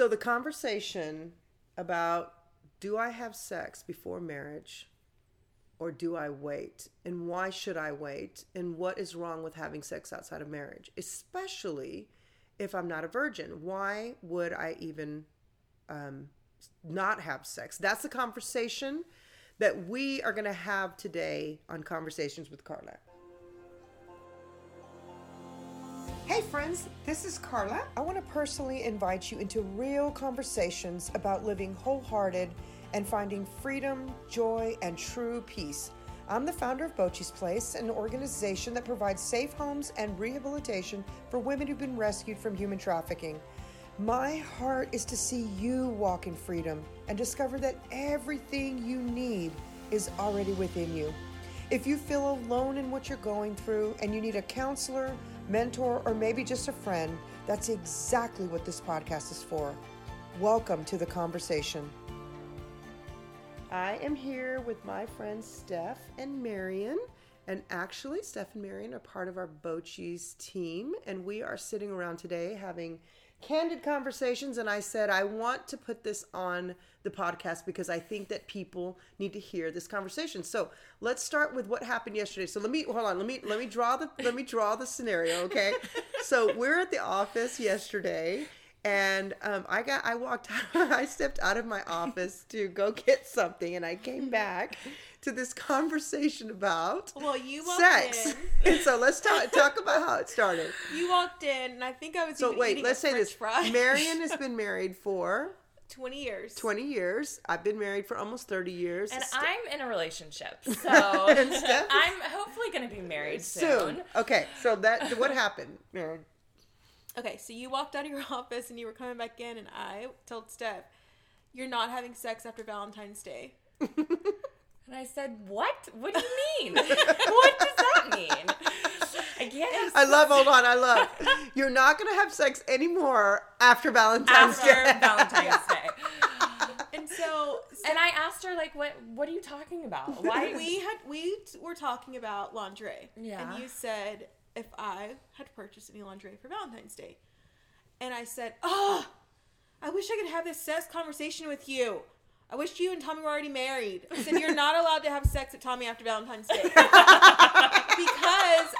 So the conversation about do I have sex before marriage or do I wait? And why should I wait? And what is wrong with having sex outside of marriage? Especially if I'm not a virgin. Why would I even um, not have sex? That's the conversation that we are going to have today on Conversations with Carla. Hey, friends, this is Carla. I want to personally invite you into real conversations about living wholehearted and finding freedom, joy, and true peace. I'm the founder of Bochi's Place, an organization that provides safe homes and rehabilitation for women who've been rescued from human trafficking. My heart is to see you walk in freedom and discover that everything you need is already within you. If you feel alone in what you're going through and you need a counselor, mentor, or maybe just a friend, that's exactly what this podcast is for. Welcome to the conversation. I am here with my friends Steph and Marion. And actually, Steph and Marion are part of our Bochi's team. And we are sitting around today having candid conversations. And I said, I want to put this on the podcast because I think that people need to hear this conversation. So let's start with what happened yesterday. So let me hold on. Let me let me draw the let me draw the scenario. Okay. so we're at the office yesterday, and um, I got I walked out, I stepped out of my office to go get something, and I came back to this conversation about well, you walked sex. in. and so let's talk talk about how it started. You walked in, and I think I was. So even wait, let's a say French this: Fry. Marion has been married for twenty years. twenty years. I've been married for almost thirty years. And Ste- I'm in a relationship, so And Steph is- I'm hopefully going to be married soon. soon. Okay, so that what happened, Marion? Okay, so you walked out of your office, and you were coming back in, and I told Steph, "You're not having sex after Valentine's Day." And I said, "What? What do you mean? what does that mean? I can't I love. Hold on, I love. You're not gonna have sex anymore after Valentine's after Day. Valentine's Day." And so, And I asked her, like, "What? What are you talking about? Why?" we had we t- were talking about lingerie. Yeah. And you said if I had purchased any lingerie for Valentine's Day, and I said, "Oh, I wish I could have this sex conversation with you." I wish you and Tommy were already married. I said you're not allowed to have sex with Tommy after Valentine's Day because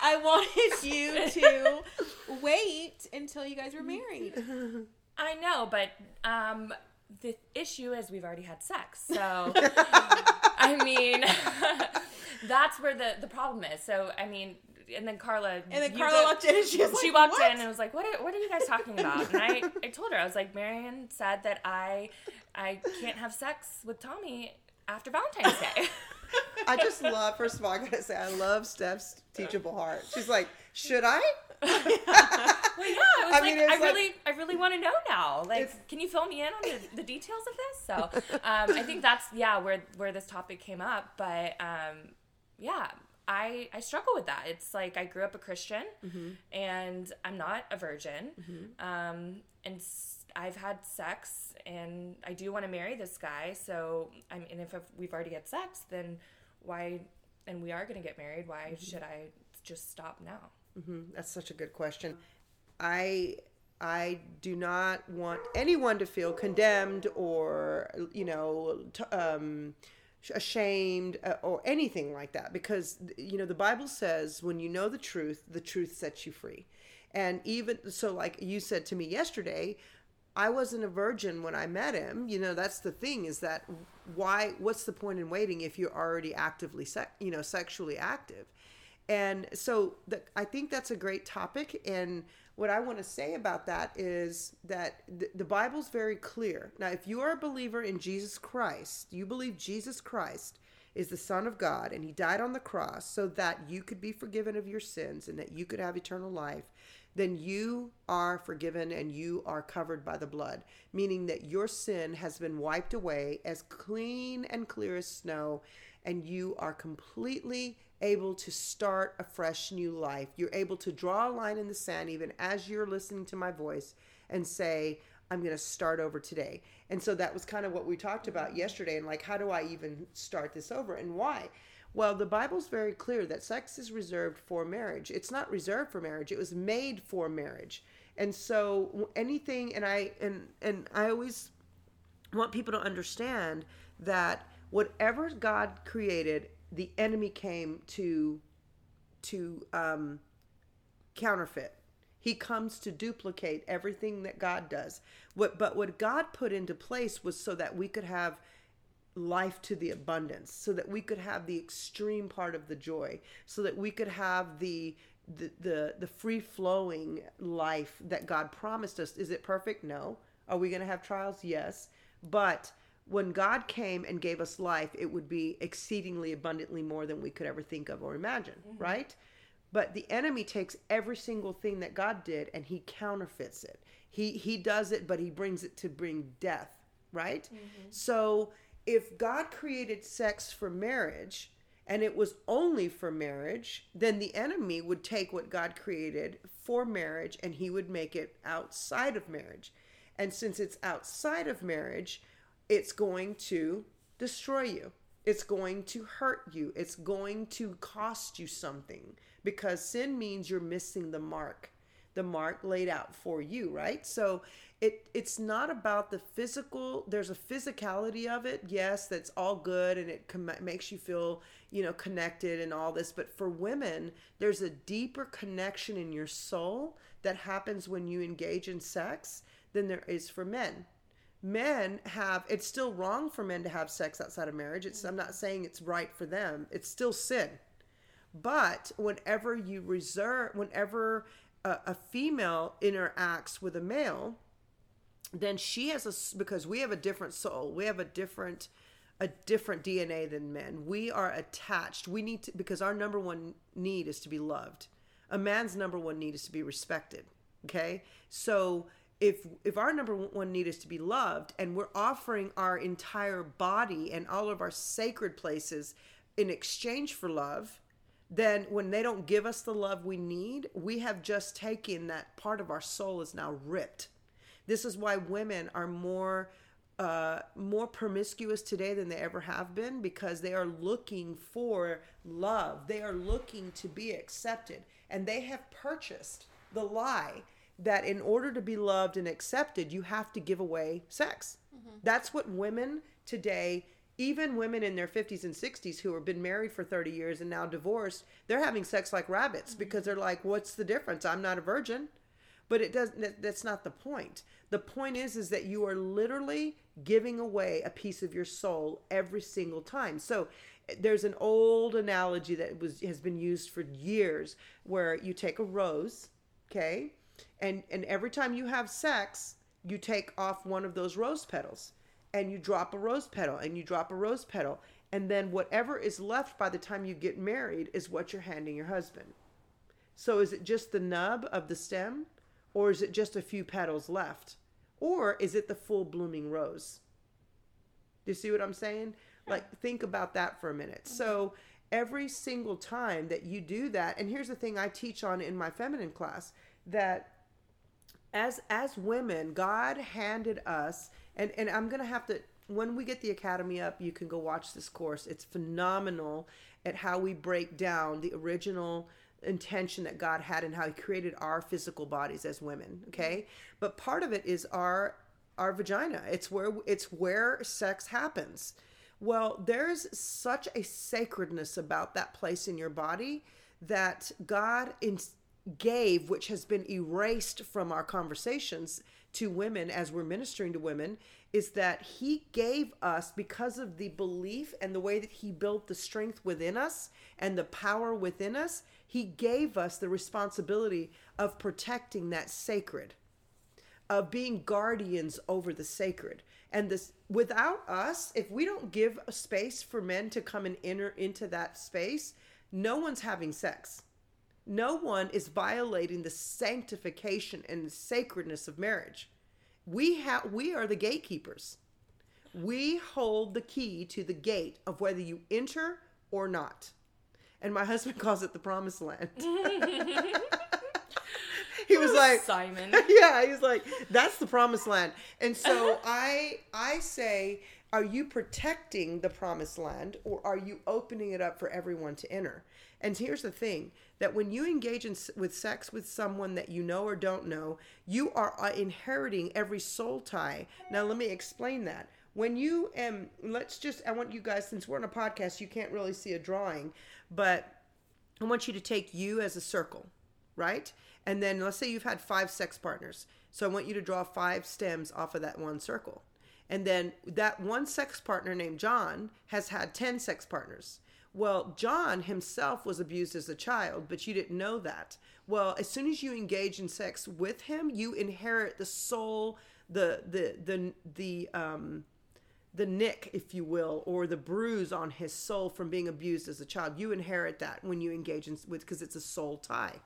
I wanted you to wait until you guys were married. I know, but um, the issue is we've already had sex. So, I mean, that's where the, the problem is. So, I mean, and then Carla. And then Carla go- walked in and she was she like, walked "What?" in and was like, "What? Are, what are you guys talking about?" And I, I told her, I was like, "Marion said that I, I can't have sex with Tommy after Valentine's Day." I just love. First of all, I gotta say, I love Steph's teachable heart. She's like, should I? Well, yeah, I was I like, mean, I like- really, I really want to know now. Like, can you fill me in on the, the details of this? So, um, I think that's yeah where where this topic came up. But um, yeah, I I struggle with that. It's like I grew up a Christian, Mm-hmm. and I'm not a virgin. Um, and I've had sex, and I do want to marry this guy. So I mean, if, if we've already had sex, then why? And we are going to get married. Why Mm-hmm. should I just stop now? That's such a good question. I I do not want anyone to feel condemned or you know t- um, ashamed uh, or anything like that because you know the Bible says when you know the truth, the truth sets you free. And even so, like you said to me yesterday, I wasn't a virgin when I met him. You know, that's the thing is that why? What's the point in waiting if you're already actively, you know, sexually active? And so the, I think that's a great topic. And what I want to say about that is that the, the Bible's very clear. Now, if you are a believer in Jesus Christ, you believe Jesus Christ is the Son of God and He died on the cross so that you could be forgiven of your sins and that you could have eternal life, then you are forgiven and you are covered by the blood, meaning that your sin has been wiped away as clean and clear as snow, and you are completely able to start a fresh new life. You're able to draw a line in the sand even as you're listening to my voice and say, I'm going to start over today. And so that was kind of what we talked about yesterday and like how do I even start this over and why? Well, the Bible's very clear that sex is reserved for marriage. It's not reserved for marriage. It was made for marriage. And so anything, and I and and I always want people to understand that whatever God created, the enemy came to to um, counterfeit. He comes to duplicate everything that God does. What but what God put into place was so that we could have life to the abundance, so that we could have the extreme part of the joy, so that we could have the the the, the free flowing life that God promised us. Is it perfect? No. Are we going to have trials? Yes. But when God came and gave us life, it would be exceedingly abundantly more than we could ever think of or imagine, mm-hmm. right? But the enemy takes every single thing that God did and he counterfeits it. He he does it, but he brings it to bring death, right? Mm-hmm. So if God created sex for marriage and it was only for marriage, then the enemy would take what God created for marriage and he would make it outside of marriage. And since it's outside of marriage, it's going to destroy you. It's going to hurt you. It's going to cost you something because sin means you're missing the mark, the mark laid out for you, right? So it it's not about the physical. There's a physicality of it, yes, that's all good and it com- makes you feel you know connected and all this. But for women, there's a deeper connection in your soul that happens when you engage in sex than there is for men men have it's still wrong for men to have sex outside of marriage. It's i'm not saying it's right for them. It's still sin. But whenever you reserve whenever a, a female interacts with a male then she has a because we have a different soul. We have a different a different dna than men. We are attached. We need to because our number one need is to be loved. A man's number one need is to be respected okay? So if if our number one need is to be loved and we're offering our entire body and all of our sacred places in exchange for love then when they don't give us the love we need we have just taken that part of our soul is now ripped this is why women are more uh, more promiscuous today than they ever have been because they are looking for love. They are looking to be accepted, and they have purchased the lie that in order to be loved and accepted, you have to give away sex. Mm-hmm. That's what women today. Even women in their 50s and 60s who have been married for 30 years and now divorced, they're having sex like rabbits mm-hmm. because they're like, what's the difference? I'm not a virgin but it doesn't that, that's not the point the point is is that you are literally giving away a piece of your soul every single time so eh, there's an old analogy that was has been used for years where you take a rose okay and and every time you have sex you take off one of those rose petals and you drop a rose petal and you drop a rose petal and then whatever is left by the time you get married is what you're handing your husband so is it just the nub of the stem or is it just a few petals left? Or is it the full blooming rose? Do you see what I'm saying? Like think about that for a minute. So every single time that you do that, and here's the thing I teach on in my feminine class that as as women, God handed us and and I'm to have to when we get the academy up, you can go watch this course. It's phenomenal at how we break down the original intention that God had and how he created our physical bodies as women, okay? But part of it is our our vagina. It's where it's where sex happens. Well, there's such a sacredness about that place in your body that God in, gave, which has been erased from our conversations to women as we're ministering to women, is that He gave us, because of the belief and the way that He built the strength within us and the power within us, He gave us the responsibility of protecting that sacred of being guardians over the sacred. And this without us if we don't give a space for men to come and enter into that space no one's having sex no one is violating the sanctification and sacredness of marriage. We have we are the gatekeepers. We hold the key to the gate of whether you enter or not. And my husband calls it the promised land. He was like Simon. yeah he's like that's the promised land. And so i i say Are you protecting the promised land or are you opening it up for everyone to enter? And here's the thing that when you engage in, with sex with someone that you know or don't know, you are uh, inheriting every soul tie. Now, let me explain that. When you um let's just I want you guys since we're on a podcast, you can't really see a drawing, but I want you to take you as a circle, right? And then let's say you've had five sex partners. So I want you to draw five stems off of that one circle. And then that one sex partner named John has had 10 sex partners. Well, John himself was abused as a child, but you didn't know that. Well, as soon as you engage in sex with him, you inherit the soul, the the the the um the nick, if you will, or the bruise on his soul from being abused as a child. You inherit that when you engage in with because it's a soul tie.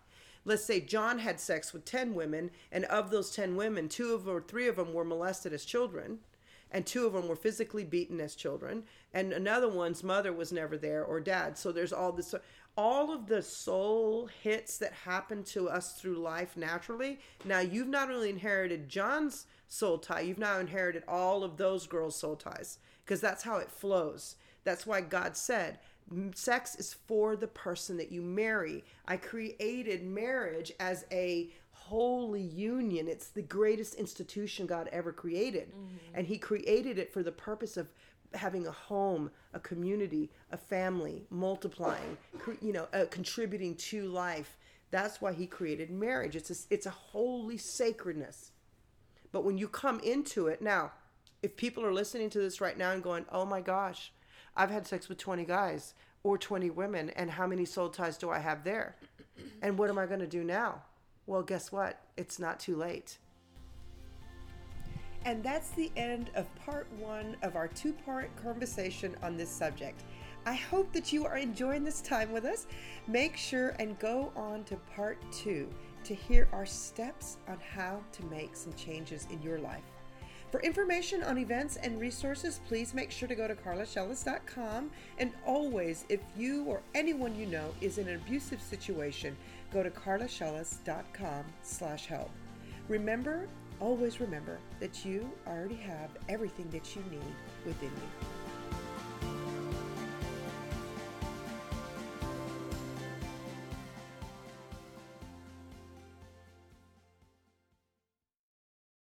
Let's say John had sex with 10 women, and of those 10 women, two of or three of them were molested as children, and two of them were physically beaten as children, and another one's mother was never there or dad. So there's all this all of the soul hits that happen to us through life naturally. Now you've not only inherited John's soul tie, you've now inherited all of those girls' soul ties because that's how it flows. That's why God said, sex is for the person that you marry. I created marriage as a holy union. It's the greatest institution God ever created. Mm-hmm. And He created it for the purpose of having a home, a community, a family, multiplying, you know, uh, contributing to life. That's why He created marriage. It's a, it's a holy sacredness. But when you come into it, now, if people are listening to this right now and going, oh my gosh, I've had sex with 20 guys or 20 women, and how many soul ties do I have there? And what am I going to do now? Well, guess what? It's not too late. And that's the end of part one of our two part conversation on this subject. I hope that you are enjoying this time with us. Make sure and go on to part two to hear our steps on how to make some changes in your life. For information on events and resources, please make sure to go to carlashellis.com. And always, if you or anyone you know is in an abusive situation, go to carlashellis.com slash help. Remember, always remember that you already have everything that you need within you.